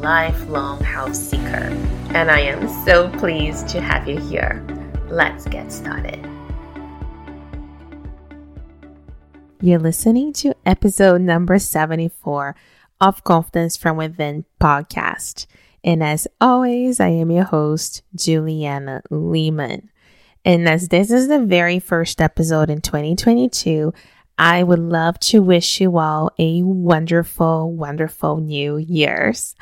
lifelong house seeker. And I am so pleased to have you here. Let's get started. You're listening to episode number 74 of Confidence from Within podcast. And as always, I am your host, Juliana Lehman. And as this is the very first episode in 2022, I would love to wish you all a wonderful, wonderful new year's.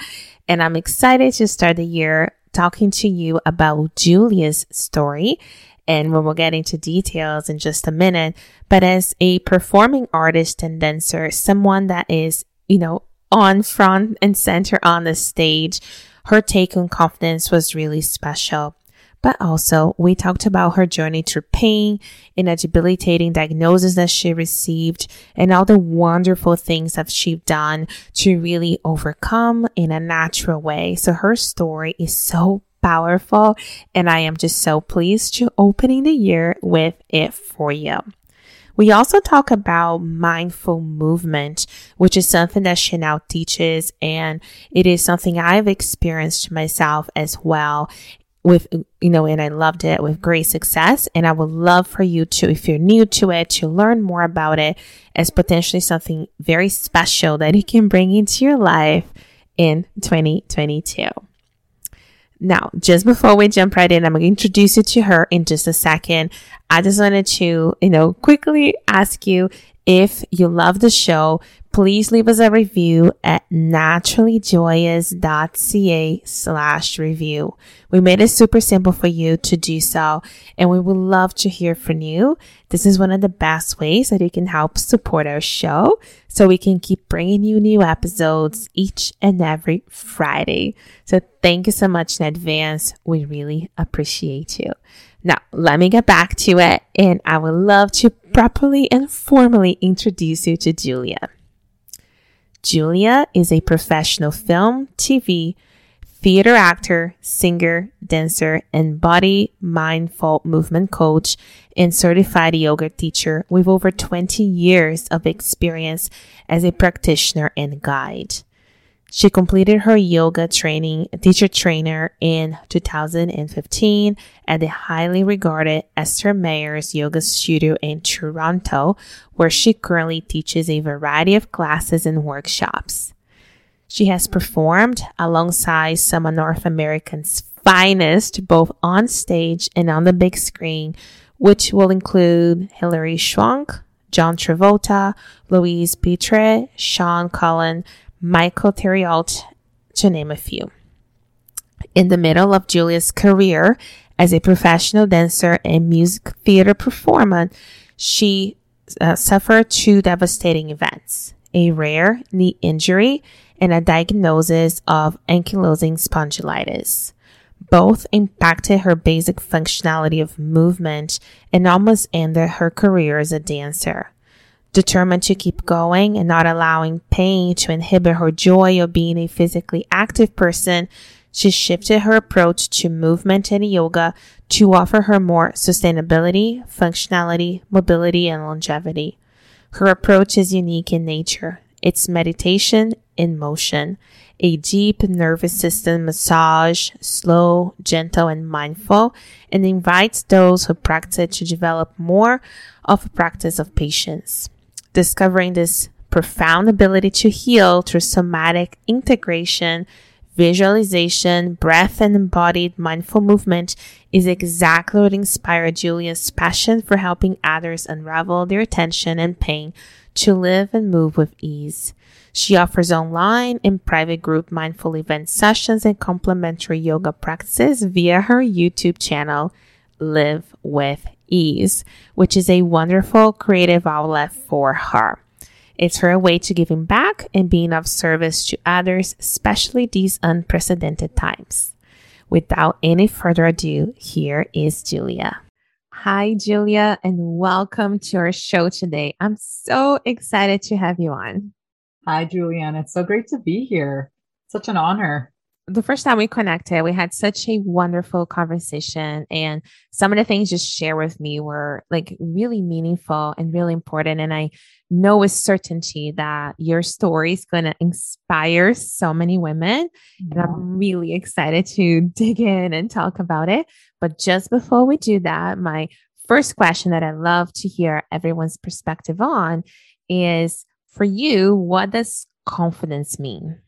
And I'm excited to start the year talking to you about Julia's story. And we will get into details in just a minute. But as a performing artist and dancer, someone that is, you know, on front and center on the stage, her take on confidence was really special but also we talked about her journey through pain and a debilitating diagnosis that she received and all the wonderful things that she's done to really overcome in a natural way. So her story is so powerful and I am just so pleased to opening the year with it for you. We also talk about mindful movement, which is something that now teaches and it is something I've experienced myself as well with, you know, and I loved it with great success. And I would love for you to, if you're new to it, to learn more about it as potentially something very special that you can bring into your life in 2022. Now, just before we jump right in, I'm going to introduce you to her in just a second. I just wanted to, you know, quickly ask you if you love the show, please leave us a review at naturallyjoyous.ca slash review. We made it super simple for you to do so, and we would love to hear from you. This is one of the best ways that you can help support our show so we can keep bringing you new episodes each and every Friday. So thank you so much in advance. We really appreciate you. Now, let me get back to it, and I would love to properly and formally introduce you to Julia. Julia is a professional film, TV, theater actor, singer, dancer, and body mindful movement coach and certified yoga teacher with over 20 years of experience as a practitioner and guide. She completed her yoga training teacher trainer in 2015 at the highly regarded Esther Myers Yoga Studio in Toronto, where she currently teaches a variety of classes and workshops. She has performed alongside some of North American's finest, both on stage and on the big screen, which will include Hilary Swank, John Travolta, Louise Pitre, Sean Cullen, Michael Therriault, to name a few. In the middle of Julia's career as a professional dancer and music theater performer, she uh, suffered two devastating events a rare knee injury and a diagnosis of ankylosing spondylitis. Both impacted her basic functionality of movement and almost ended her career as a dancer. Determined to keep going and not allowing pain to inhibit her joy of being a physically active person, she shifted her approach to movement and yoga to offer her more sustainability, functionality, mobility, and longevity. Her approach is unique in nature. It's meditation in motion, a deep nervous system massage, slow, gentle, and mindful, and invites those who practice to develop more of a practice of patience discovering this profound ability to heal through somatic integration, visualization, breath, and embodied mindful movement is exactly what inspired Julia's passion for helping others unravel their tension and pain to live and move with ease. She offers online and private group mindful event sessions and complementary yoga practices via her YouTube channel, Live with ease, which is a wonderful creative outlet for her. It's her way to giving back and being of service to others, especially these unprecedented times. without any further ado, here is Julia. Hi, Julia, and welcome to our show today. I'm so excited to have you on. Hi, Julianne. It's so great to be here. Such an honor the first time we connected, we had such a wonderful conversation. And some of the things you shared with me were like really meaningful and really important. And I know with certainty that your story is going to inspire so many women. And I'm really excited to dig in and talk about it. But just before we do that, my first question that I love to hear everyone's perspective on is for you, what does confidence mean?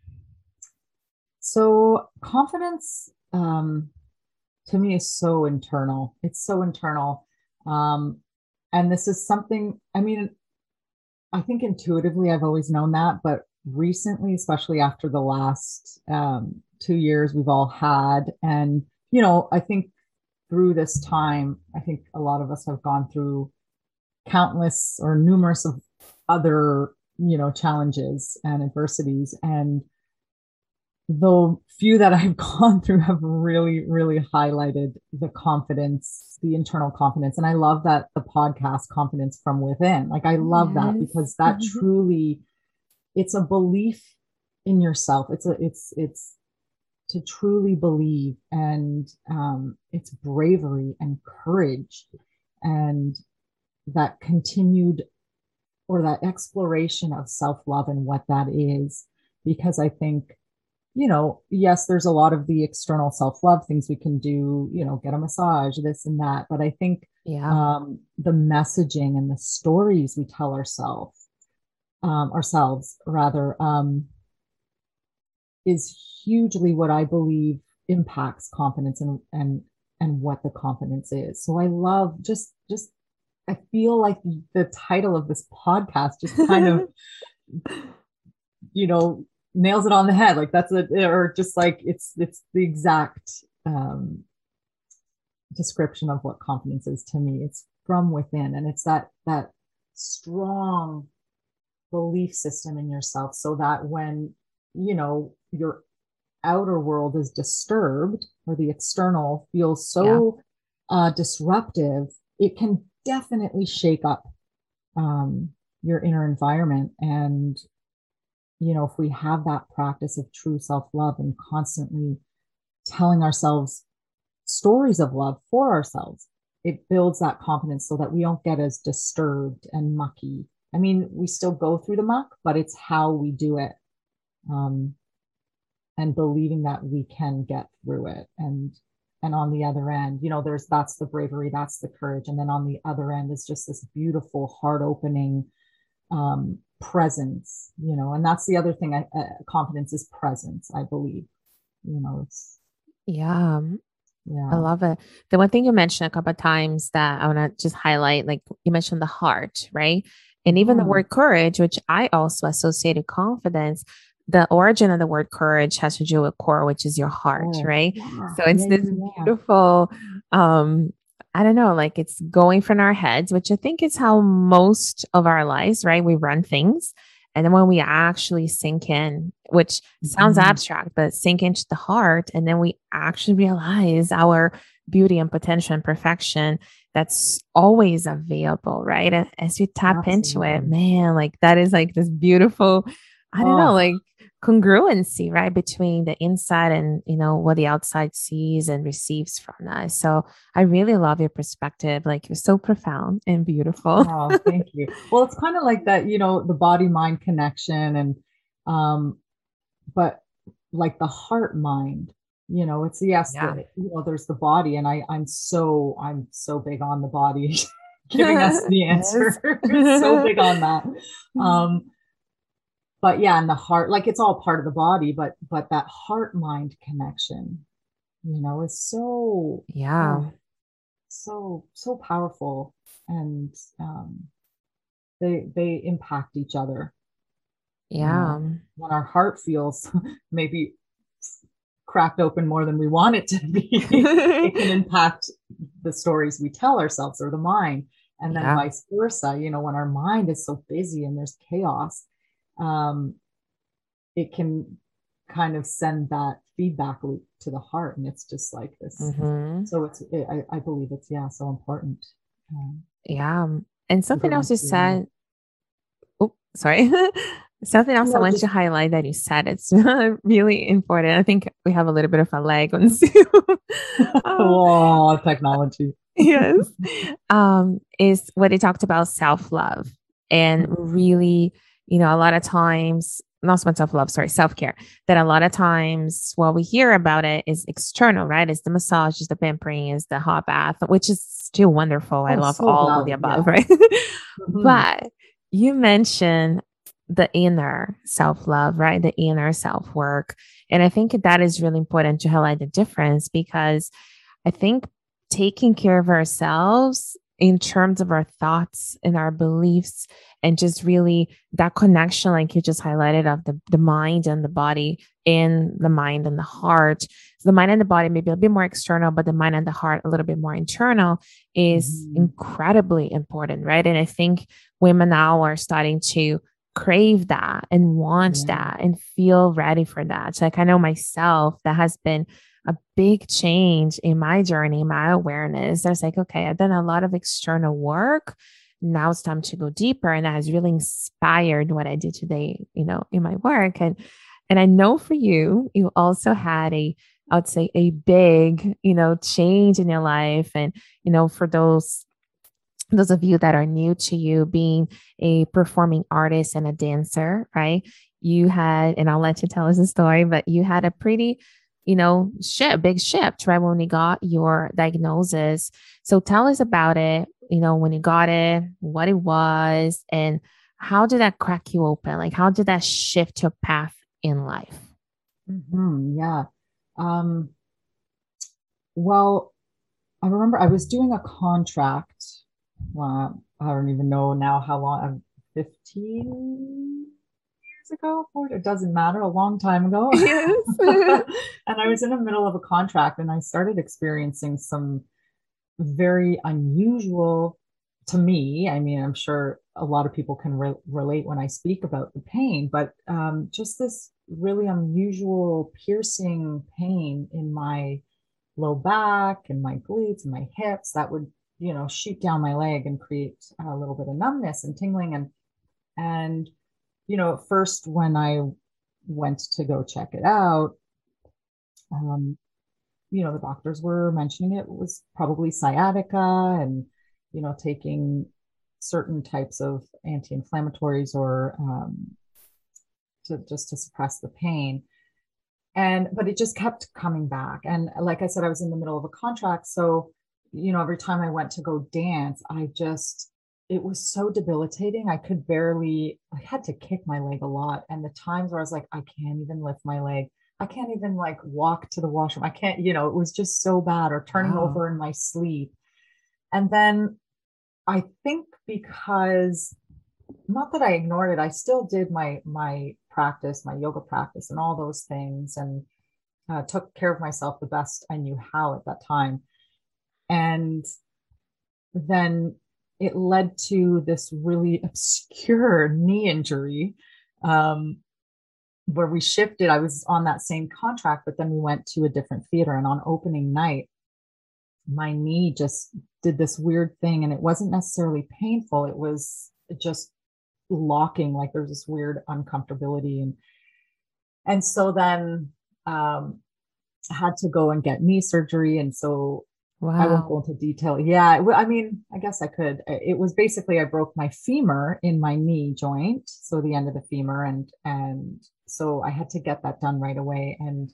So confidence um, to me is so internal. It's so internal. Um, and this is something, I mean, I think intuitively I've always known that, but recently, especially after the last um, two years we've all had, and, you know, I think through this time, I think a lot of us have gone through countless or numerous of other, you know, challenges and adversities. And the few that I've gone through have really, really highlighted the confidence, the internal confidence. And I love that the podcast confidence from within. Like I love yes. that because that mm-hmm. truly it's a belief in yourself. It's a it's it's to truly believe and um it's bravery and courage and that continued or that exploration of self-love and what that is because I think you know, yes, there's a lot of the external self love things we can do, you know, get a massage, this and that. But I think yeah. um, the messaging and the stories we tell ourselves, um, ourselves rather, um, is hugely what I believe impacts confidence and and and what the confidence is. So I love just just I feel like the title of this podcast just kind of you know nails it on the head. Like that's a, or just like it's, it's the exact um, description of what confidence is to me. It's from within and it's that, that strong belief system in yourself so that when, you know, your outer world is disturbed or the external feels so yeah. uh, disruptive, it can definitely shake up um, your inner environment and you know, if we have that practice of true self love and constantly telling ourselves stories of love for ourselves, it builds that confidence so that we don't get as disturbed and mucky. I mean, we still go through the muck, but it's how we do it. Um, and believing that we can get through it and and on the other end you know there's that's the bravery that's the courage and then on the other end is just this beautiful heart opening um, presence you know and that's the other thing I, uh, confidence is presence i believe you know it's yeah. Yeah. i love it. The one thing you mentioned a couple of times that i want to just highlight like you mentioned the heart right? And even the mm. word courage which i also associated confidence the origin of the word courage has to do with core which is your heart oh, right? yeah, so it's yeah, this yeah. beautiful um I don't know, like it's going from our heads, which I think is how most of our lives, right? We run things. And then when we actually sink in, which sounds mm-hmm. abstract, but sink into the heart, and then we actually realize our beauty and potential and perfection that's always available, right? And As you tap Absolutely. into it, man, like that is like this beautiful, I don't oh. know, like congruency right between the inside and you know what the outside sees and receives from us so i really love your perspective. Like you're so profound and beautiful. Oh thank you. Well it's kind of like that you know the body mind connection and um but like the heart mind you know it's yes yeah. the, you know there's the body and i i'm so i'm so big on the body. Giving us the answer. So big on that. Um but yeah and the heart like it's all part of the body but but that heart mind connection you know is so yeah. oh, so so powerful. And um they they impact each other. Yeah. when our heart feels maybe cracked open more than we want it to be it can impact the stories we tell ourselves or the mind. And then yeah. vice versa you know when our mind is so busy and there's chaos um, it can kind of send that feedback loop to the heart and it's just like this. Mm-hmm. so it's it, I, I believe it's yeah so important. Um, yeah and something else you said oh sorry. Something else no, i want just, to highlight that you said it's really important. I think we have a little bit of a lag on zoom. Um, oh technology. Yes. Um is what he talked about self-love and mm-hmm. really you know a lot of times not so much self love, sorry, self care. That a lot of times what we hear about it is external, right? It's the massage, is the pampering, is the hot bath, which is still wonderful. Oh, I love so all of the above, yeah. right? mm-hmm. But you mentioned the inner self love, right? The inner self work. And I think that is really important to highlight the difference because I think taking care of ourselves in terms of our thoughts and our beliefs and just really that connection like you just highlighted of the, the mind and the body in the mind and the heart so the mind and the body maybe a bit more external but the mind and the heart a little bit more internal is mm-hmm. incredibly important right and i think women now are starting to crave that and want yeah. that and feel ready for that so like i know myself that has been a big change in my journey, my awareness. I was like, okay, I've done a lot of external work. Now it's time to go deeper. And that has really inspired what I did today, you know, in my work. And and I know for you, you also had a, I would say a big, you know, change in your life. And, you know, for those those of you that are new to you being a performing artist and a dancer, right? You had, and I'll let you tell us a story, but you had a pretty you know, shift, big shift, right? When you got your diagnosis. So tell us about it, you know, when you got it, what it was, and how did that crack you open? Like, how did that shift your path in life? Mm-hmm, yeah. Um, well, I remember I was doing a contract. Well, I don't even know now how long, 15 years ago, or it doesn't matter, a long time ago. Yes. and I was in the middle of a contract and I started experiencing some very unusual to me. I mean, I'm sure a lot of people can re- relate when I speak about the pain, but um, just this really unusual piercing pain in my low back and my glutes and my hips that would you know shoot down my leg and create a little bit of numbness and tingling and and you know, at first when I went to go check it out, um, you know, the doctors were mentioning it was probably sciatica and, you know, taking certain types of anti-inflammatories or um, to just to suppress the pain. And but it just kept coming back. And like I said, I was in the middle of a contract. So, you know, every time I went to go dance, I just it was so debilitating. I could barely, I had to kick my leg a lot. And the times where I was like, I can't even lift my leg. I can't even like walk to the washroom. I can't, you know, it was just so bad or turning wow. over in my sleep. And then I think because not that I ignored it, I still did my my practice, my yoga practice and all those things and uh, took care of myself the best I knew how at that time. And then it led to this really obscure knee injury um, where we shifted. I was on that same contract, but then we went to a different theater. And on opening night, my knee just did this weird thing. And it wasn't necessarily painful, it was just locking, like there's this weird uncomfortability. And, and so then um, I had to go and get knee surgery. And so Wow. I won't go into detail. Yeah, I mean, I guess I could. It was basically I broke my femur in my knee joint, so the end of the femur, and and so I had to get that done right away. And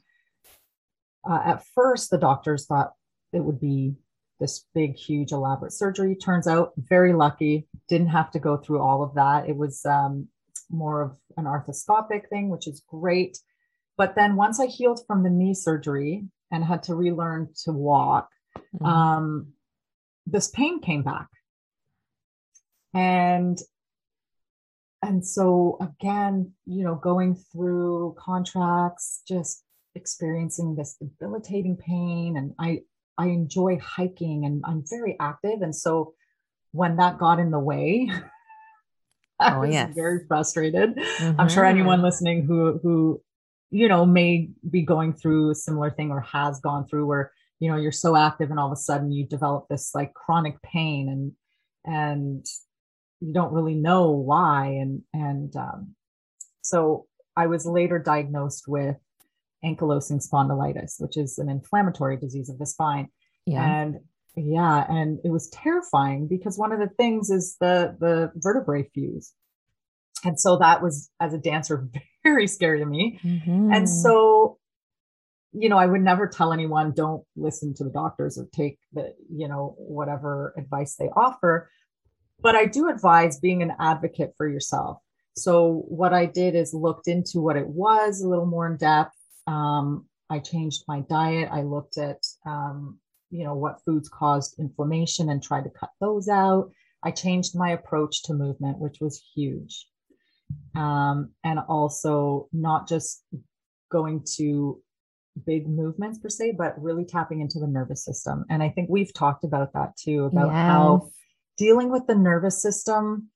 uh, at first, the doctors thought it would be this big, huge, elaborate surgery. Turns out, very lucky, didn't have to go through all of that. It was um, more of an arthroscopic thing, which is great. But then once I healed from the knee surgery and had to relearn to walk mm-hmm. um, this pain came back. And and so again, you know, going through contracts, just experiencing this debilitating pain. And I I enjoy hiking and I'm very active. And so when that got in the way, I oh, was yes. very frustrated. Mm-hmm. I'm sure anyone mm-hmm. listening who who you know, may be going through a similar thing or has gone through where, you know, you're so active and all of a sudden you develop this like chronic pain and, and you don't really know why. And, and, um, so I was later diagnosed with ankylosing spondylitis, which is an inflammatory disease of the spine. Yeah. And yeah, and it was terrifying because one of the things is the the vertebrae fuse. And so that was as a dancer very scary to me. Mm-hmm. And so you know, I would never tell anyone don't listen to the doctors or take the, you know, whatever advice they offer. But I do advise being an advocate for yourself. So what I did is looked into what it was a little more in depth. Um, I changed my diet. I looked at um, you know, what foods caused inflammation and tried to cut those out. I changed my approach to movement, which was huge. Um, and also not just going to big movements per se, but really tapping into the nervous system. And I think we've talked about that too, about yes. how dealing with the nervous system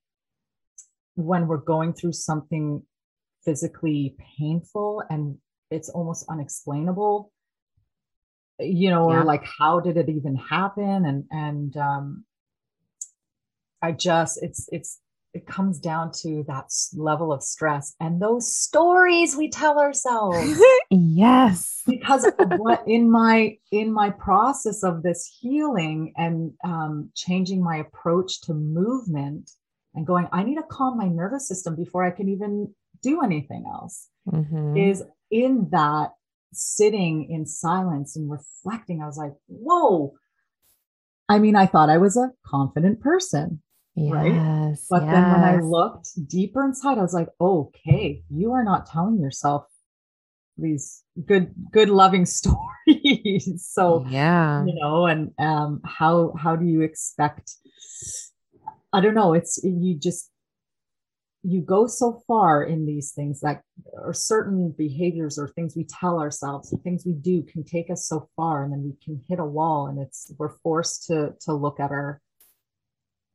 when we're going through something physically painful and it's almost unexplainable you know, yeah. or like how did it even happen? And and um I just it's it's it comes down to that level of stress and those stories we tell ourselves. yes. Because what in my in my process of this healing and um, changing my approach to movement and going, I need to calm my nervous system before I can even do anything else. Mm-hmm. Is in that sitting in silence and reflecting, I was like, whoa. I mean, I thought I was a confident person. Yes, right. But yes. then when I looked deeper inside, I was like, okay, you are not telling yourself these good, good, loving stories. so yeah, you know, and um, how how do you expect? I don't know. It's you just you go so far in these things that or certain behaviors or things we tell ourselves or things we do can take us so far and then we can hit a wall and it's we're forced to to look at our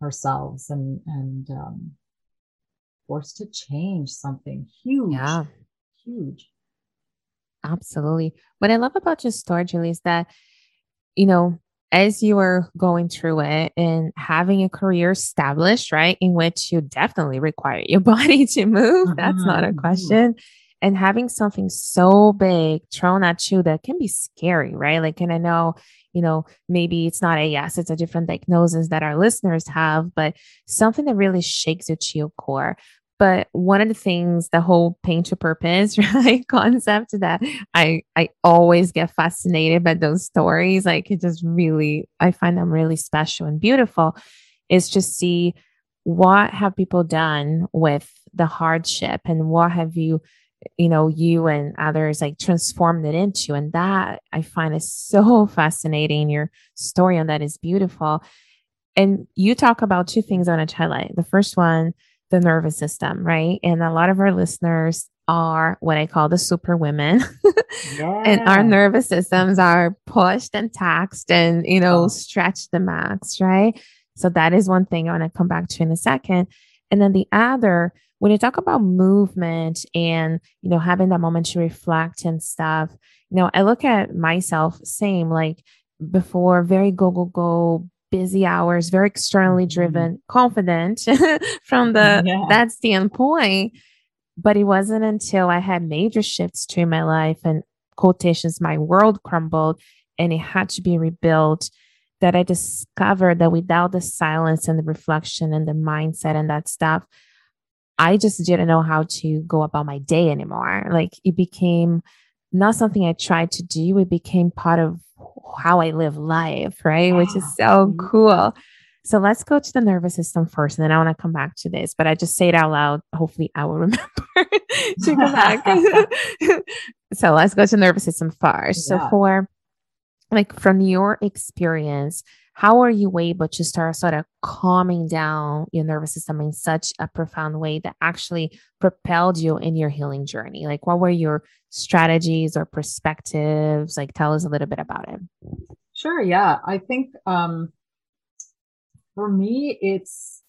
ourselves and and um forced to change something huge yeah huge absolutely what i love about your story julie is that you know as you were going through it and having a career established, right, in which you definitely require your body to move, mm-hmm. that's not a mm-hmm. question. And having something so big thrown at you that can be scary, right? Like, and I know, you know, maybe it's not a yes, it's a different diagnosis that our listeners have, but something that really shakes you to your core. But one of the things, the whole pain to purpose, right, concept that I I always get fascinated by those stories. Like it just really, I find them really special and beautiful. Is to see what have people done with the hardship and what have you you know you and others like transformed it into and that i find is so fascinating your story on that is beautiful and you talk about two things i want to highlight the first one the nervous system, right? And a lot of our listeners are what I call the super women. yeah. and our nervous systems are pushed and taxed and, you know, oh. stretched the max, right? So that is one thing I want to come back to in a second. And then the other, when you talk about movement and, you know, having that moment to reflect and stuff, you know, I look at myself, same, like before, very go, go, go, busy hours, very externally mm-hmm. driven, mm-hmm. confident from the yeah. that standpoint. But it wasn't until I had major shifts to my life and quotations, my world crumbled and it had to be rebuilt that I discovered that without the silence and the reflection and the mindset and that stuff, I just didn't know how to go about my day anymore. Like it became not something I tried to do, it became part of how I live life, right? Which is so mm-hmm. cool. So let's go to the nervous system first, and then I want to come back to this. But I just say it out loud. Hopefully, I will remember to come back. so let's go to nervous system first. Yeah. So for like from your experience, how are you able to start sort of calming down your nervous system in such a profound way that actually propelled you in your healing journey? Like, what were your strategies or perspectives? Like, tell us a little bit about it. Sure. Yeah. I think um, for me, it's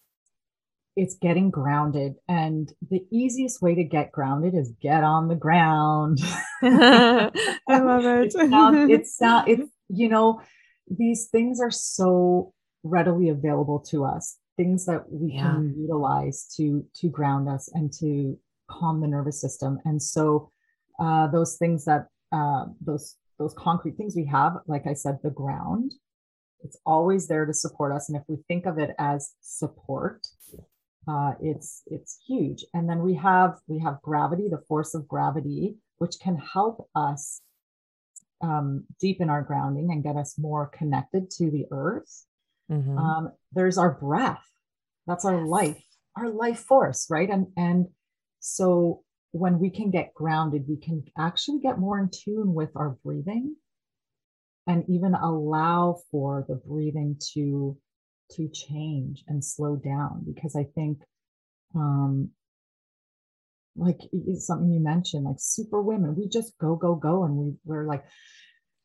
it's getting grounded. And the easiest way to get grounded is get on the ground. I love it. it's, sound, it's, you know, these things are so readily available to us, things that we yeah. can utilize to, to ground us and to calm the nervous system. And so uh, those things that, uh, those, those concrete things we have, like I said, the ground, it's always there to support us. And if we think of it as support, uh, it's it's huge. And then we have we have gravity, the force of gravity, which can help us um, deepen our grounding and get us more connected to the earth. Mm-hmm. Um, there's our breath. That's our life, our life force, right? And and so when we can get grounded, we can actually get more in tune with our breathing and even allow for the breathing to to change and slow down because I think um like it's something you mentioned like super women we just go go go and we we're like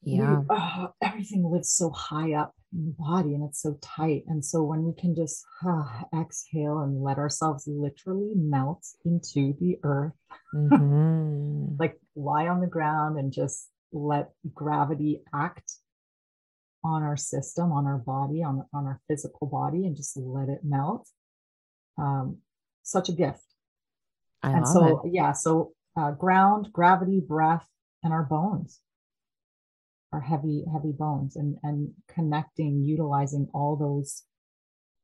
yeah we, oh, everything lives so high up in the body and it's so tight and so when we can just uh, exhale and let ourselves literally melt into the earth mm-hmm. like lie on the ground and just let gravity act on our system, on our body, on, on our physical body, and just let it melt. Um, such a gift. I and so, it. yeah, so uh, ground, gravity, breath, and our bones, our heavy, heavy bones, and and connecting, utilizing all those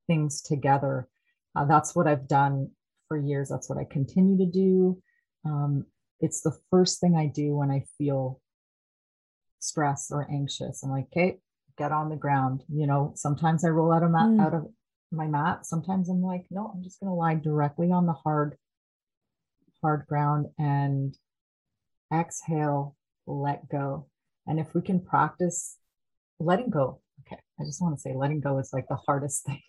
things together. Uh, that's what I've done for years. That's what I continue to do. Um, it's the first thing I do when I feel stress or anxious. I'm like, okay, get on the ground. You know, sometimes I roll out of mat mm. out of my mat. Sometimes I'm like, no, I'm just gonna lie directly on the hard, hard ground and exhale, let go. And if we can practice letting go, okay, I just want to say letting go is like the hardest thing.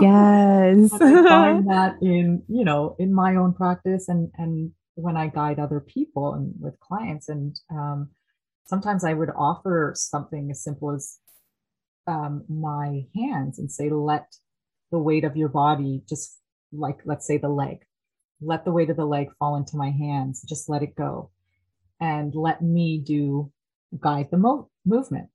Yes. I find that in, you know, in my own practice and and when I guide other people and with clients and um sometimes I would offer something as simple as um, my hands and say, let the weight of your body just like, let's say the leg, let the weight of the leg fall into my hands, just let it go and let me do guide the mo- movement.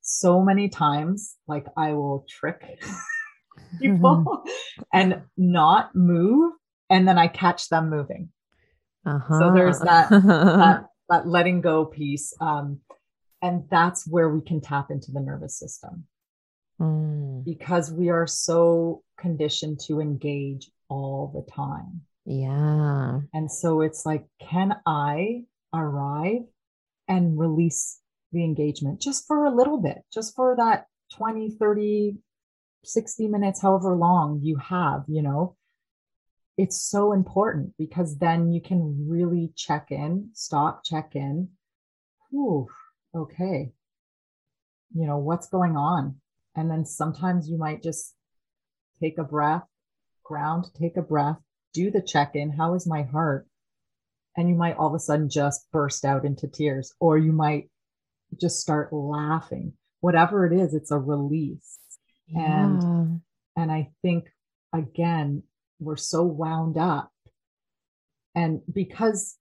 So many times, like I will trick people and not move, and then I catch them moving. Uh-huh. So there's that, that that letting go piece. Um, and that's where we can tap into the nervous system mm. because we are so conditioned to engage all the time. Yeah. And so it's like, can I arrive and release the engagement just for a little bit, just for that 20, 30, 60 minutes, however long you have, you know? it's so important because then you can really check in, stop, check in. Ooh, okay. You know, what's going on? And then sometimes you might just take a breath, ground, take a breath, do the check in. How is my heart? And you might all of a sudden just burst out into tears, or you might just start laughing. Whatever it is, it's a release. Yeah. And and I think again, we're so wound up and because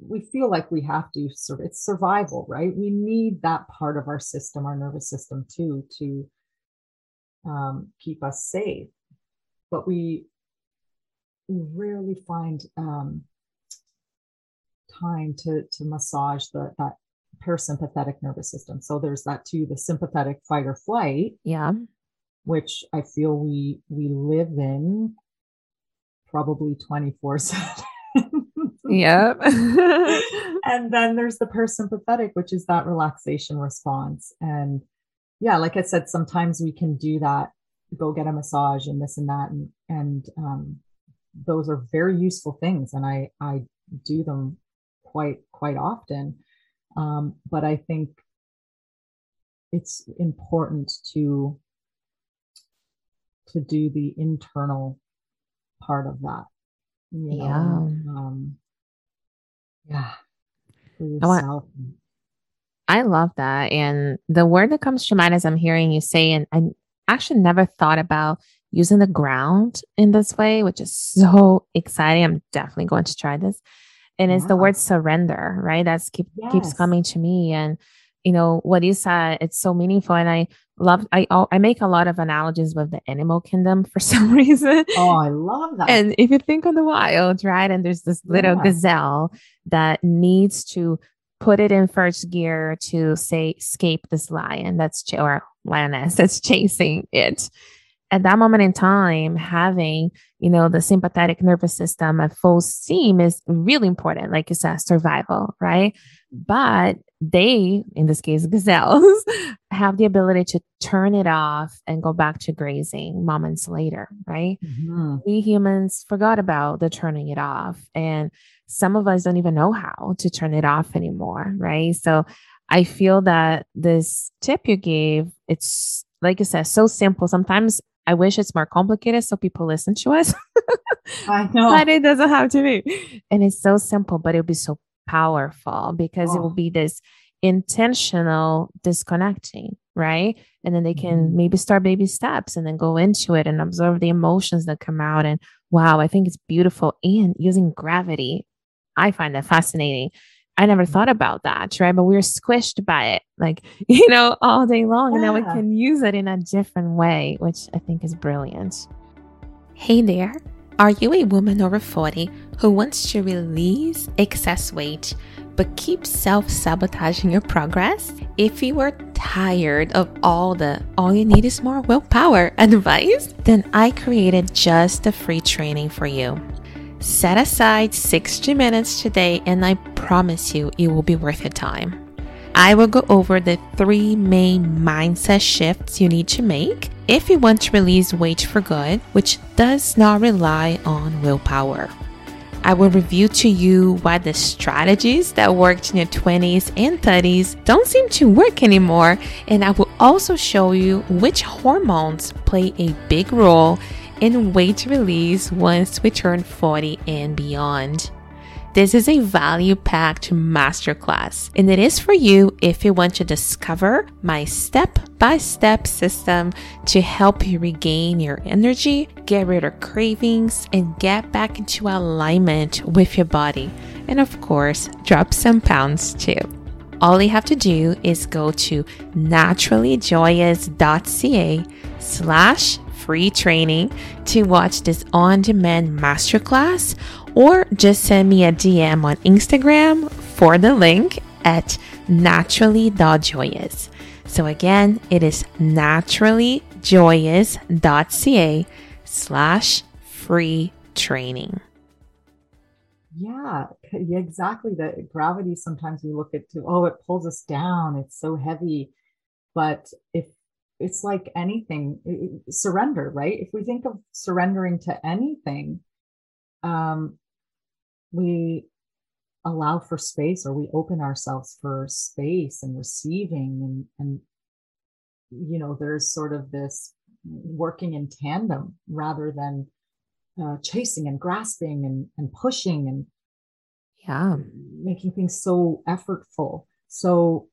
we feel like we have to sort it's survival right we need that part of our system our nervous system too to um, keep us safe but we we rarely find um, time to to massage the that parasympathetic nervous system so there's that too the sympathetic fight or flight yeah which i feel we we live in probably 24 7. yep. and then there's the parasympathetic, which is that relaxation response. And yeah, like I said, sometimes we can do that, go get a massage and this and that. And, and um, those are very useful things. And I, I do them quite, quite often. Um, but I think it's important to to do the internal part of that. You know? Yeah. Um, yeah. I, love that. And the word that comes to mind as I'm hearing you say, and I actually never thought about using the ground in this way, which is so exciting. I'm definitely going to try this. And it's the word surrender, right? That's keep, yes. keeps coming to me. And you know what you said, it's so meaningful. And I love I I make a lot of analogies with the animal kingdom for some reason. Oh, I love that. And if you think on the wild, right? And there's this little yeah. gazelle that needs to put it in first gear to say escape this lion that's ch- or lioness that's chasing it at that moment in time, having, you know, the sympathetic nervous system at full steam is really important, like you said, survival, right? But they, in this case, gazelles, have the ability to turn it off and go back to grazing moments later, right? Mm-hmm. We humans forgot about the turning it off. And some of us don't even know how to turn it off anymore, right? So I feel that this tip you gave, it's like I said, so simple. Sometimes I wish it's more complicated so people listen to us. I know. But it doesn't have to be. And it's so simple, but it'll be so powerful because oh. it will be this intentional disconnecting, right? And then they can mm-hmm. maybe start baby steps and then go into it and observe the emotions that come out. And wow, I think it's beautiful. And using gravity, I find that fascinating I never mm. thought about that, right? But we are squished by it, like, you know, all day long. Yeah. And now we can use it in a different way, which I think is brilliant. Hey there. Are you a woman over 40 who wants to release excess weight but keep self sabotaging your progress? If you are tired of all the all you need is more willpower advice, then I created just a free training for you. Set aside 60 minutes today, and I promise you it will be worth your time. I will go over the three main mindset shifts you need to make if you want to release weight for good, which does not rely on willpower. I will review to you why the strategies that worked in your 20s and 30s don't seem to work anymore, and I will also show you which hormones play a big role in weight release once we turn 40 and beyond. This is a value packed masterclass, and it is for you if you want to discover my step by step system to help you regain your energy, get rid of cravings, and get back into alignment with your body. And of course, drop some pounds too. All you have to do is go to naturallyjoyous.ca slash free training to watch this on demand masterclass or just send me a DM on Instagram for the link at naturally.joyous. So again, it is naturallyjoyous.ca slash free training. Yeah, exactly. The gravity sometimes we look at oh, it pulls us down. It's so heavy. But if it's like anything surrender right? If we think of surrendering to anything um we allow for space or we open ourselves for space and receiving and and you know there's sort of this working in tandem rather than uh, chasing and grasping and, and pushing and yeah. making things so effortful. So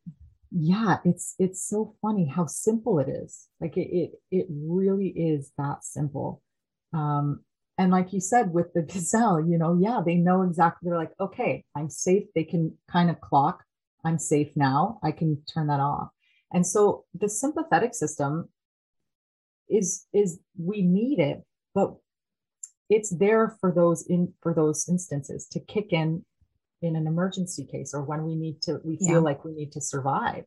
yeah it's it's so funny how simple it is. Like it it, it really is that simple. Um and like you said with the gazelle you know yeah they know exactly they're like okay i'm safe. They can kind of clock i'm safe now. I can turn that off. And so the sympathetic system is is we need it but it's there for those in for those instances to kick in in an emergency case or when we need to we feel yeah. like we need to survive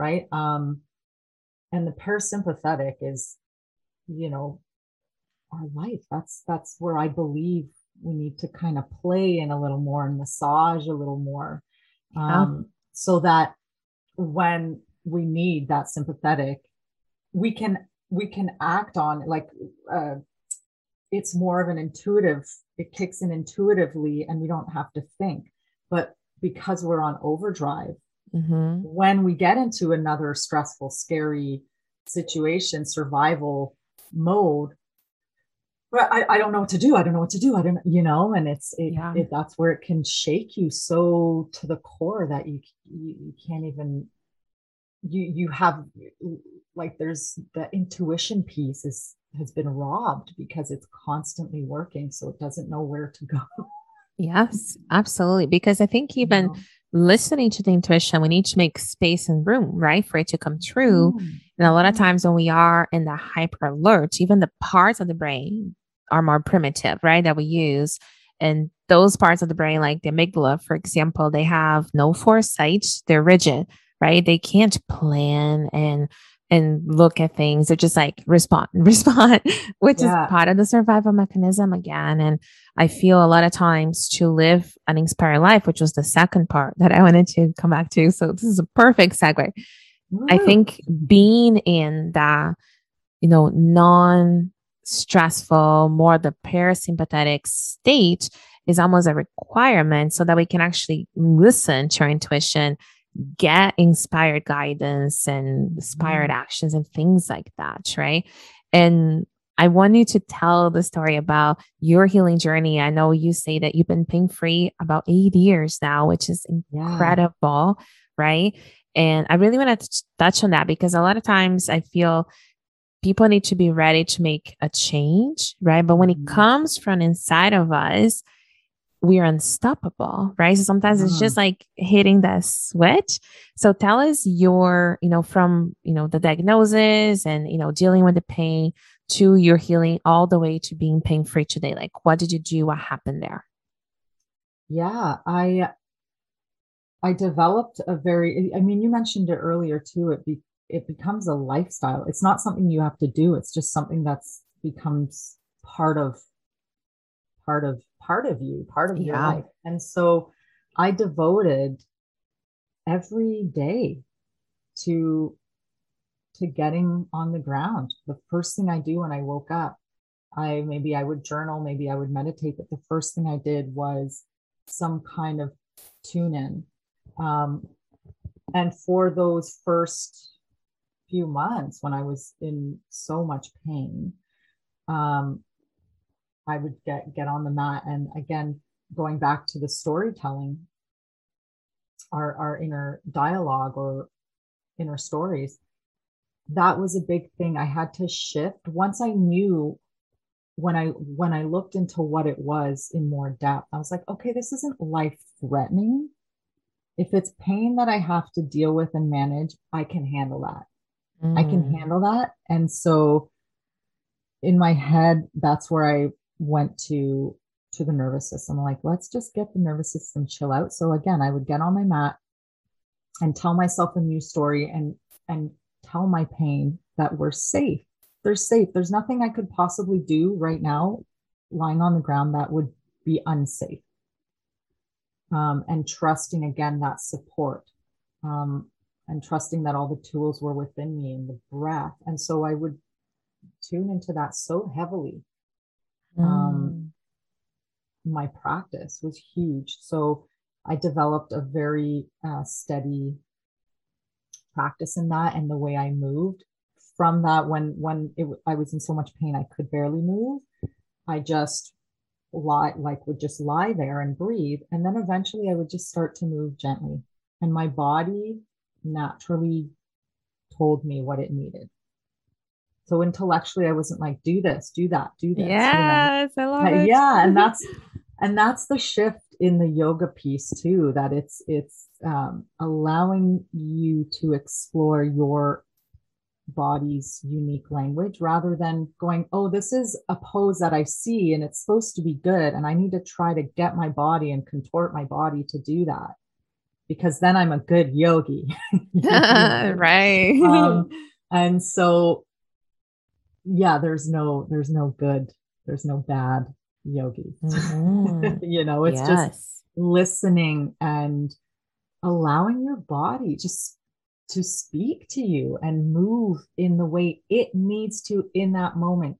right? Um and the parasympathetic is you know our life. That's that's where i believe we need to kind of play in a little more and massage a little more. Yeah. um so that when we need that sympathetic we can we can act on like uh it's more of an intuitive it kicks in intuitively and we don't have to think but because we're on overdrive, mm-hmm. when we get into another stressful, scary situation, survival mode, I, I don't know what to do. I don't know what to do. I don't, you know, and it's, it, yeah. it, that's where it can shake you so to the core that you, you, you can't even, you, you have like, there's the intuition piece is has been robbed because it's constantly working so it doesn't know where to go yes absolutely because i think even know? listening to the intuition we need to make space and room right for it to come true mm. and a lot of times when we are in the hyper alert even the parts of the brain are more primitive right that we use and those parts of the brain like the amygdala for example they have no foresight they're rigid right they can't plan and and look at things. They're just like respond, respond, which yeah. is part of the survival mechanism again. And I feel a lot of times to live an inspired life, which was the second part that I wanted to come back to. So this is a perfect segue. Woo. I think being in that, you know, non stressful, more the parasympathetic state is almost a requirement so that we can actually listen to our intuition get inspired guidance and inspired mm. actions and things like that, right? And I want you to tell the story about your healing journey. I know you say that you've been pain free about eight years now, which is incredible, yeah. right? And I really want to touch on that because a lot of times I feel people need to be ready to make a change, right? But when it mm-hmm. comes from inside of us, we are unstoppable, right? So sometimes it's just mm. like hitting that switch. So tell us your, you know, from, you know, the diagnosis and, you know, dealing with the pain to your healing all the way to being pain free today. Like, what did you do? What happened there? Yeah, I, I developed a very, I mean, you mentioned it earlier too. It be, it becomes a lifestyle. It's not something you have to do. It's just something that's becomes part of, part of part of you, part of yeah. your life. And so I devoted every day to to getting on the ground. The first thing I do when I woke up, I maybe I would journal, maybe I would meditate, but the first thing I did was some kind of tune in. Um, and for those first few months when I was in so much pain, um, I would get get on the mat and again going back to the storytelling our our inner dialogue or inner stories that was a big thing I had to shift once I knew when I when I looked into what it was in more depth I was like okay this isn't life threatening if it's pain that I have to deal with and manage I can handle that mm. I can mm. handle that and so in my head that's where I went to to the nervous system. I'm like, let's just get the nervous system chill out. So again, I would get on my mat and tell myself a new story and and tell my pain that we're safe. They're safe. There's nothing I could possibly do right now lying on the ground that would be unsafe. Um, and trusting again that support um, and trusting that all the tools were within me and the breath. And so I would tune into that so heavily um, mm. Um, my practice was huge. So I developed a very uh, steady practice in that and the way I moved. From that, when when it, I was in so much pain, I could barely move. I just lie, like would just lie there and breathe, and then eventually I would just start to move gently, and my body naturally told me what it needed. So intellectually, I wasn't like, do this, do that, do this. Yes, you know? I love it. Yeah. And that's, and that's the shift in the yoga piece too, that it's, it's um, allowing you to explore your body's unique language rather than going, oh, this is a pose that I see and it's supposed to be good. And I need to try to get my body and contort my body to do that because then I'm a good yogi. right. Um, and so yeah, there's no there's no good, there's no bad yogi. Mm-hmm. you know, it's yes. just listening and allowing your body just to speak to you and move in the way it needs to in that moment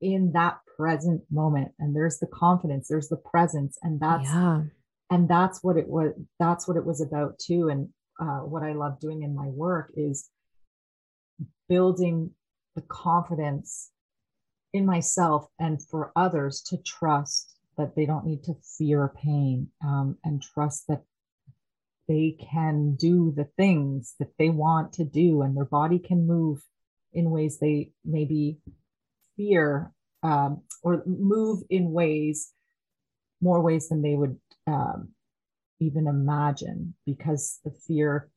in that present moment and there's the confidence there's the presence and that's yeah. and that's what it was that's what it was about too and uh, what i love doing in my work is building the confidence in myself and for others to trust that they don't need to fear pain um, and trust that they can do the things that they want to do and their body can move in ways they maybe fear um, or move in ways, more ways than they would um, even imagine because the fear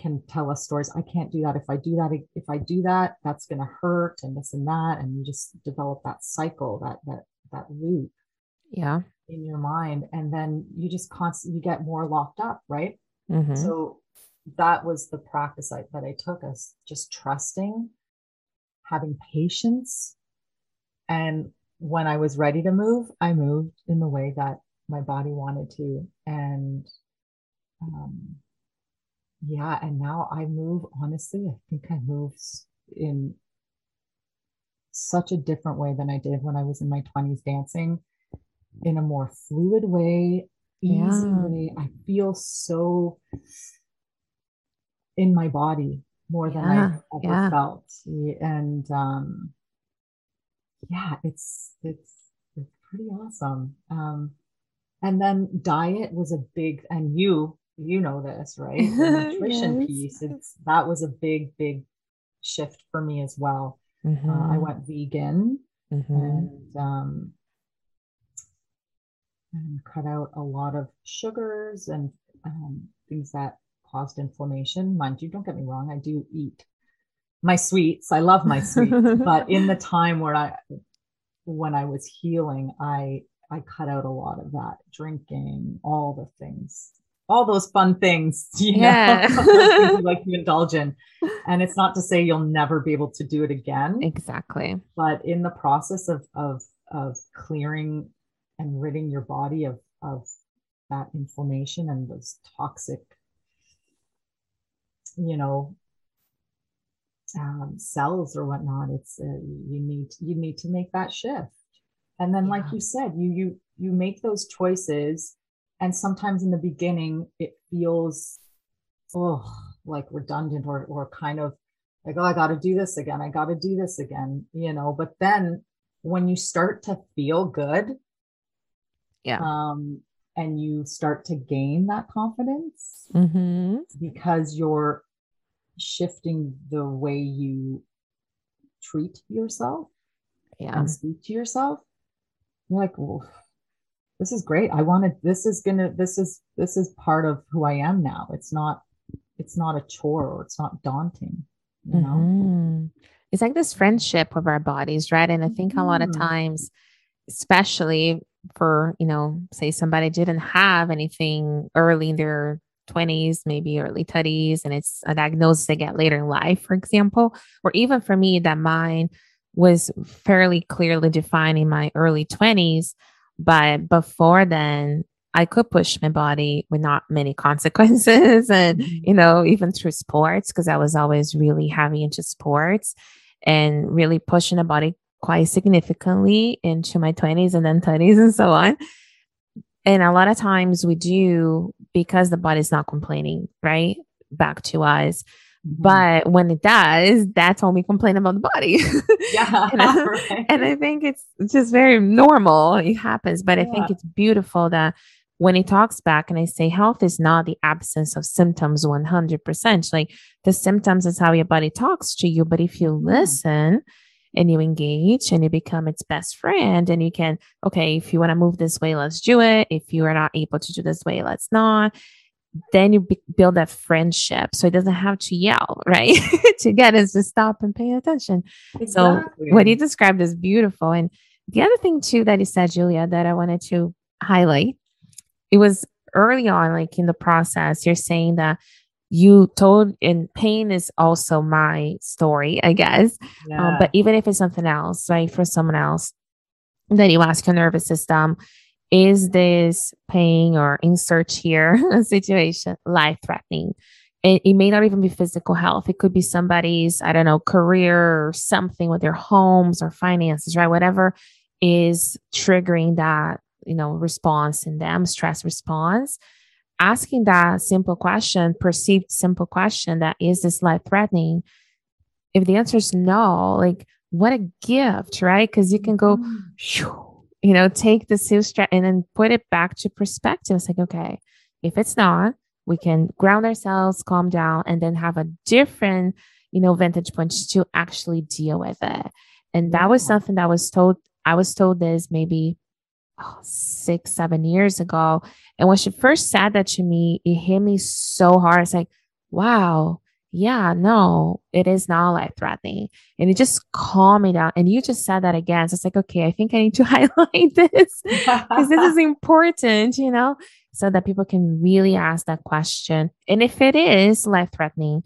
can tell us stories. I can't do that. If I do that, if I do that, that's going to hurt and this and that. And you just develop that cycle, that, that, that loop. Yeah. In your mind. And then you just constantly, you get more locked up. Right. Mm-hmm. So that was the practice I, that I took us just trusting, having patience. And when I was ready to move, I moved in the way that my body wanted to. And, um, yeah and now i move honestly i think i move in such a different way than i did when i was in my 20s dancing in a more fluid way easy yeah. way i feel so in my body more than yeah. i've ever yeah. felt and um yeah it's it's it's pretty awesome um and then diet was a big and you you know this, right? The nutrition yes. piece. It's that was a big, big shift for me as well. Mm-hmm. Uh, I mm-hmm. went vegan mm-hmm. and um, and cut out a lot of sugars and um, things that caused inflammation. Mind you, don't get me wrong, I do eat my sweets. I love my sweets, but in the time where I when I was healing, I I cut out a lot of that drinking, all the things all those fun things, you yeah. know, you like to indulge in. And it's not to say you'll never be able to do it again. Exactly. But in the process of of of clearing and ridding your body of of that inflammation and those toxic, you know, um, cells or whatnot, it's uh, you need you need to make that shift. And then, yeah. like you said, you you you make those choices and sometimes in the beginning it feels oh like redundant or or kind of like oh i got to do this again i got to do this again you know but then when you start to feel good yeah um and you start to gain that confidence mm-hmm. because you're shifting the way you treat yourself yeah. and speak to yourself you're like well this is great. I wanted this is gonna this is this is part of who I am now. It's not it's not a chore or it's not daunting, you know. Mm-hmm. It's like this friendship with our bodies, right? And I think mm-hmm. a lot of mm-hmm. times, especially for, you know, say somebody didn't have anything early in their 20s, maybe early 30s, and it's a diagnosis they get later in life, for example, or even for me, that mine was fairly clearly defined in my early 20s but before then, I could push my body with not many consequences. and, mm-hmm. you know, even through sports, because I was always really heavy into sports and really pushing the body quite significantly into my 20s and then 30s and so on. And a lot of times we do because the body's not complaining, right? Back to us. Mm-hmm. But when it does, that's when we complain about the body. Yeah. and, I, right. and, I, think it's just very normal. It happens. But yeah. I think it's beautiful that when he talks back and I say health is not the absence of symptoms 100%. Like the symptoms is how your body talks to you. But if you mm-hmm. listen, and you engage and you become its best friend and you can okay if you want to move this way let's do it if you are not able to do this way let's not then you be- build that friendship. So it doesn't have to yell right? To get us to stop and pay attention. Exactly. so what you described is beautiful. And the other thing too that you said julia that i wanted to highlight it was early on like in the process you're saying that you told and pain is also my story i guess. Um, yeah. but even if it's something else right for someone else then you ask your nervous system is this pain or insert here situation life threatening? It, it, may not even be physical health. It could be somebody's, I don't know, career or something with their homes or finances, right? Whatever is triggering that, you know, response in them, stress response. Asking that simple question, perceived simple question that is this life threatening? If the answer is no, like what a gift, right? Because you can go, mm you know, take the strat and then put it back to perspective. It's like, okay, if it's not, we can ground ourselves, calm down, and then have a different, you know, vantage point to actually deal with it. And that was something that was told, I was told this maybe oh, six, seven years ago. And when she first said that to me, it hit me so hard. It's like, wow, yeah, no, it is not life threatening. And it just calmed me down. And you just said that again. So it's like, okay, I think I need to highlight this because this is important, you know, so that people can really ask that question. And if it is life threatening,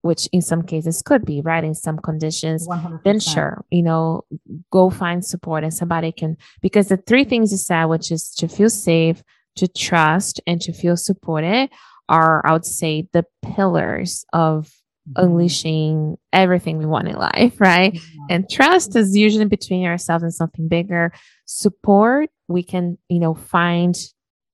which in some cases could be, right? In some conditions, 100%. then sure, you know, go find support and somebody can, because the three things you said, which is to feel safe, to trust, and to feel supported are, I would say, the pillars of mm-hmm. unleashing everything we want in life, right? Mm-hmm. And trust is usually between ourselves and something bigger. Support, we can, you know, find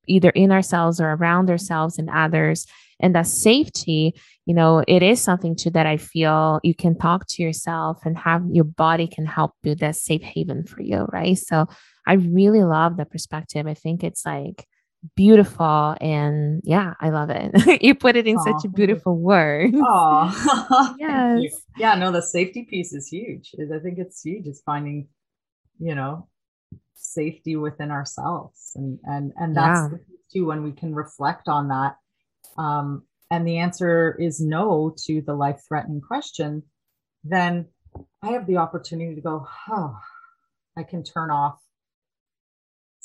either in ourselves or around ourselves and others. And that safety, you know, it is something too that I feel you can talk to yourself and have your body can help be that safe haven for you, right? So I really love the perspective. I think it's like beautiful and yeah i love it. You put it in such a beautiful word. Oh yes. Yeah no the safety piece is huge. I think it's huge is finding you know safety within ourselves and and and that's yeah. too when we can reflect on that um and the answer is no to the life threatening question then i have the opportunity to go oh i can turn off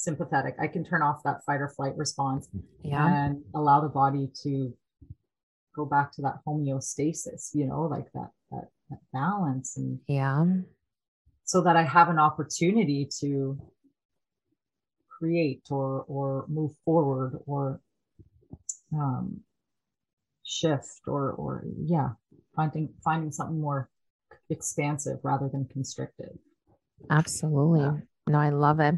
sympathetic. I can turn off that fight or flight response yeah. and allow the body to go back to that homeostasis, you know, like that, that, that balance and yeah. So that I have an opportunity to create or or move forward or um shift or or yeah, finding finding something more expansive rather than constricted. Absolutely. Yeah. No, I love it.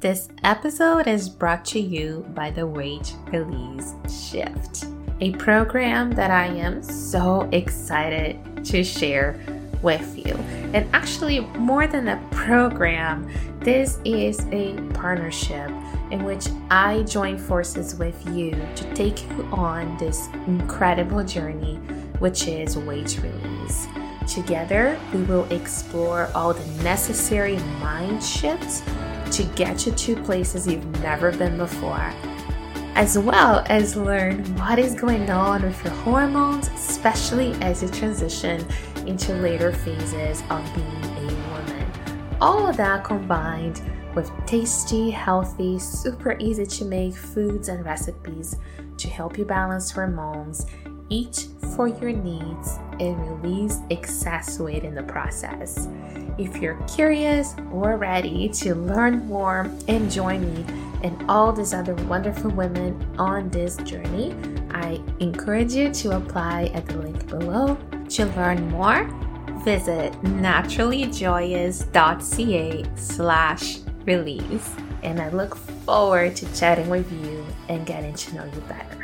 This episode is brought to you by the Weight Release Shift, a program that I am so excited to share with you. And actually, more than a program, this is a partnership in which I join forces with you to take you on this incredible journey, which is weight release. Together, we will explore all the necessary mind shifts to get you to places you've never been before, as well as learn what is going on with your hormones, especially as you transition into later phases of being a woman. All of that combined with tasty, healthy, super easy to make foods and recipes to help you balance hormones, eat for your needs, and release excess weight in the process. If you're curious or ready to learn more and join me and all these other wonderful women on this journey, I encourage you to apply at the link below. To learn more, visit naturallyjoyous.ca slash release. And I look forward to chatting with you and getting to know you better.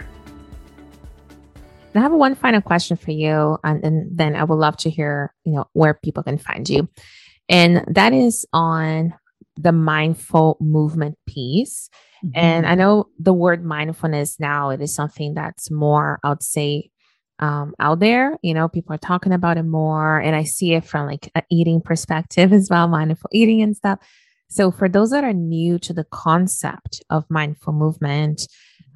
I have one final question for you, and, and then I would love to hear, you know, where people can find you. And that is on the mindful movement piece. Mm-hmm. And I know the word mindfulness now, it is something that's more, I would say, um, out there. You know, people are talking about it more. And I see it from like an eating perspective as well, mindful eating and stuff. So for those that are new to the concept of mindful movement,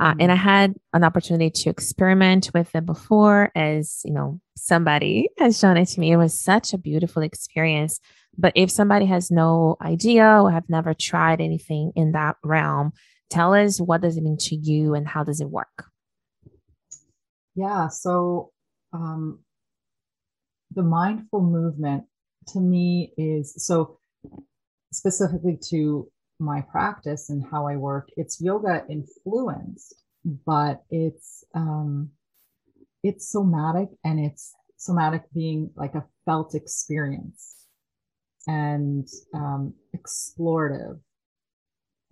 uh, and I mm-hmm. had an opportunity to experiment with it before, as you know, somebody has shown it to me. It was such a beautiful experience but if somebody has no idea or have never tried anything in that realm, tell us what does it mean to you and how does it work? Yeah, so um, the mindful movement to me is so specifically to my practice and how I work, it's yoga influenced, but it's um, it's somatic and it's somatic being like a felt experience and um, explorative.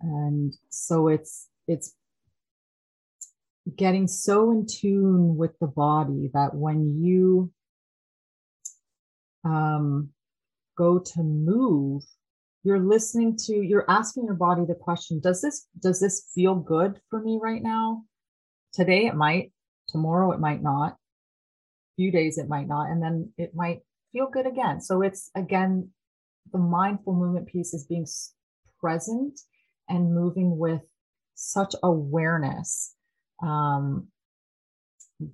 And so it's it's getting so in tune with the body that when you um, go to move, you're listening to you're asking your body the question does this does this feel good for me right now? Today it might tomorrow it might not a few days it might not and then it might feel good again. So it's again the mindful movement piece is being present and moving with such awareness um,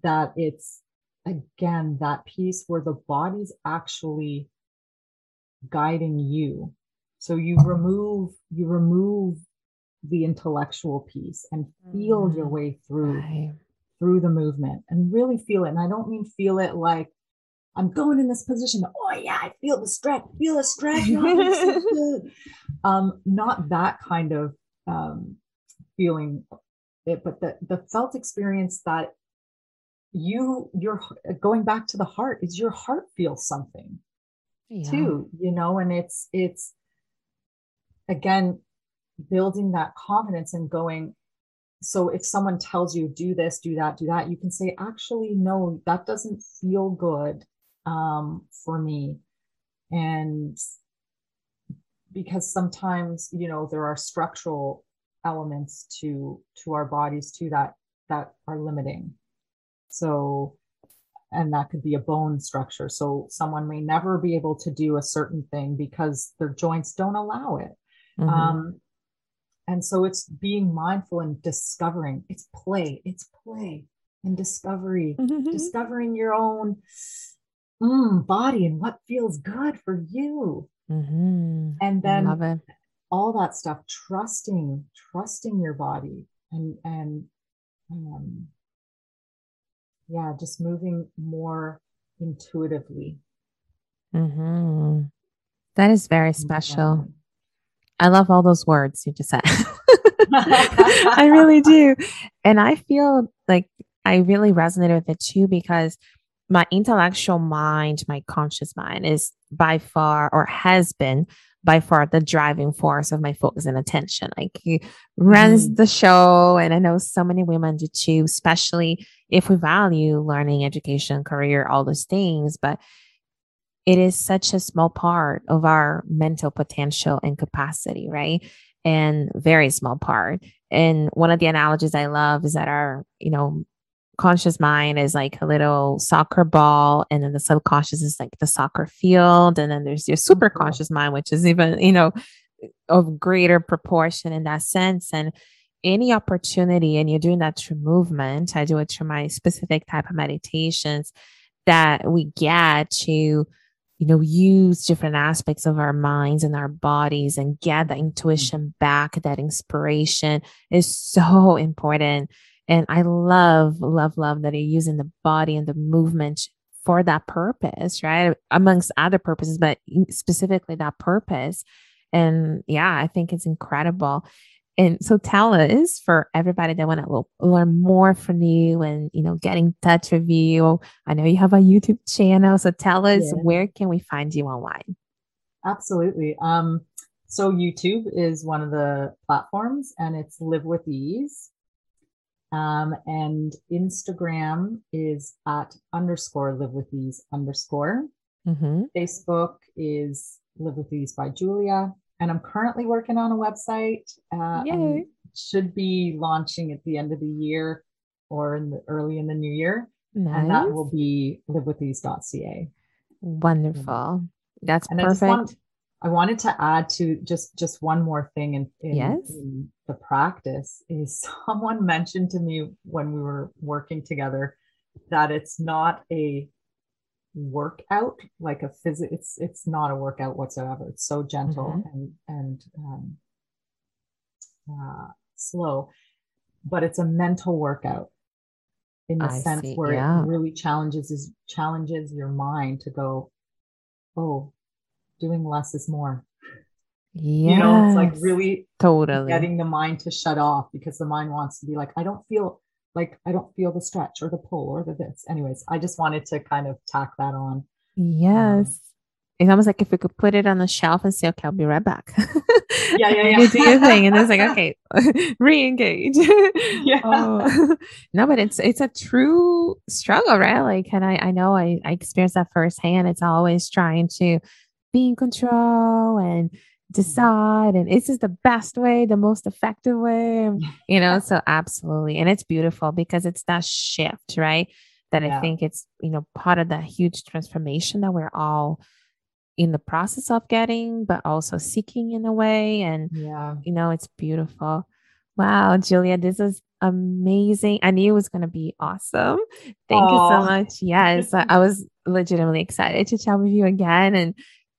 that it's again that piece where the body's actually guiding you so you remove you remove the intellectual piece and feel your mm, way through right. through the movement and really feel it and i don't mean feel it like i'm going in this position oh yeah i feel the stretch feel the stretch um not that kind of um feeling it but the the felt experience that you you're going back to the heart is your heart feels something yeah. too you know and it's it's again building that confidence and going so if someone tells you do this do that do that you can say actually no that doesn't feel good um, for me and because sometimes you know there are structural elements to to our bodies too that that are limiting so, and that could be a bone structure. So, someone may never be able to do a certain thing because their joints don't allow it. Mm-hmm. Um, and so it's being mindful and discovering it's play, it's play and discovery, mm-hmm. discovering your own mm, body and what feels good for you. Mm-hmm. And then all that stuff, trusting, trusting your body and, and, um, yeah, just moving more intuitively. Mm-hmm. That is very special. I love all those words you just said. I really do. And I feel like I really resonated with it too because my intellectual mind, my conscious mind is by far or has been by far the driving force of my focus and attention. Like he runs mm. the show. And I know so many women do too, especially if we value learning, education, career, all those things. But it is such a small part of our mental potential and capacity, right? And very small part. And one of the analogies I love is that our, you know, conscious mind is like a little soccer ball and then the subconscious is like the soccer field and then there's your mm-hmm. super conscious mind which is even you know of greater proportion in that sense and any opportunity and you're doing that through movement i do it through my specific type of meditations that we get to you know use different aspects of our minds and our bodies and get that mm. intuition back that inspiration is so important and I love, love, love that you're using the body and the movement for that purpose, right? Amongst other purposes, but specifically that purpose. And yeah, I think it's incredible. And so tell us for everybody that want to learn more from you and you know get in touch with you. I know you have a YouTube channel, so tell us yeah. where can we find you online? Absolutely. Um, so YouTube is one of the platforms, and it's Live with Ease. Um, and Instagram is at underscore live with ease underscore. Mm-hmm. Facebook is live with ease by Julia. And I'm currently working on a website. Uh, Yay. should be launching at the end of the year or in the early in the new year. Nice. And that will be livewithease.ca. Wonderful. That's and perfect. I, want, I, wanted to add to just just one more thing in, in, yes. in the practice is someone mentioned to me when we were working together that it's not a workout like a physical it's it's not a workout whatsoever it's so gentle mm-hmm. and and um, uh, slow but it's a mental workout in the I sense see, where yeah. it really challenges is challenges your mind to go oh doing less is more yeah. You know, it's like really totally getting the mind to shut off because the mind wants to be like, I don't feel like I don't feel the stretch or the pull or the this. Anyways, I just wanted to kind of tack that on. Yes. Um, it's almost like if we could put it on the shelf and say, okay, I'll be right back. Yeah, yeah, yeah. you do your thing. And it's like, okay, re-engage. yeah. Oh. No, but it's it's a true struggle, right? Like, and I, I know I, I experienced that firsthand. It's always trying to be in control and decide and this is this the best way the most effective way you know so absolutely and it's beautiful because it's that shift right that yeah. i think it's you know part of that huge transformation that we're all in the process of getting, but also seeking in a way. And, Yeah. you know, it's beautiful. Wow, Julia, this is amazing. I knew it was going to be awesome. Thank you so much. Yes, I, I was legitimately excited to chat with you again. And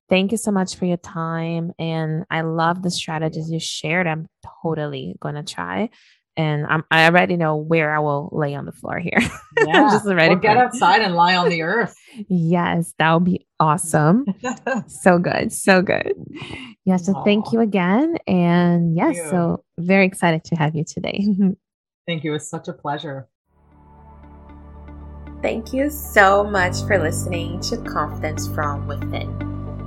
thank you so much for your time. And I love the strategies you shared. I'm totally going to try. And I'm, I already know where I will lay on the floor here. I'm Yeah. just ready Or get it. outside and lie on the earth. Yes, that would be awesome. So good. So good. Yeah. So thank you again. And yes, you. so very excited to have you today. Thank you. It's such a pleasure. Thank you so much for listening to Confidence from Within.